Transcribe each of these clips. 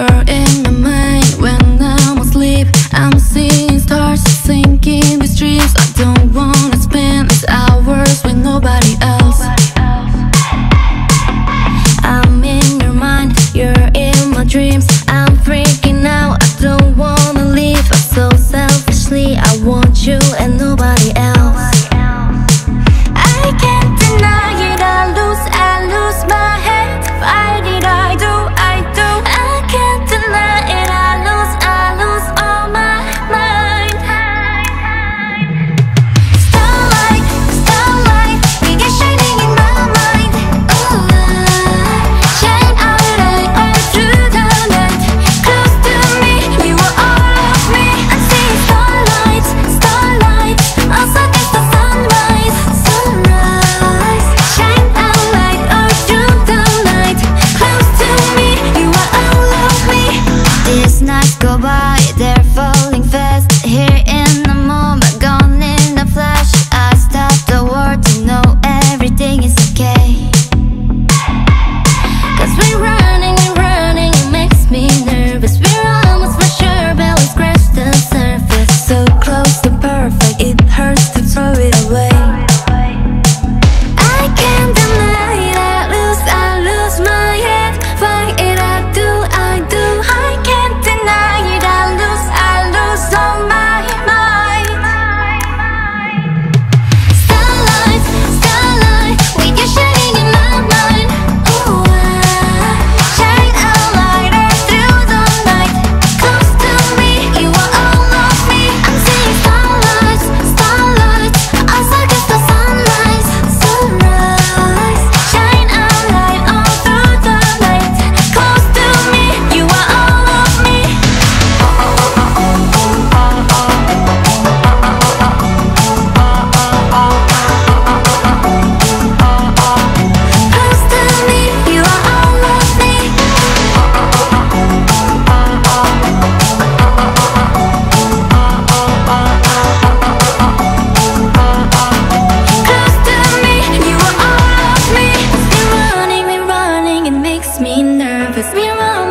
You're in my mind when I'm asleep. I'm seeing stars, sinking these dreams. I don't wanna spend these hours with nobody else. I'm in your mind, you're in my dreams. I'm freaking out, I don't wanna leave. So selfishly, I want you and nobody else.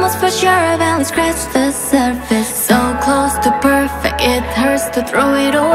knows for sure I barely scratched the surface. So close to perfect, it hurts to throw it away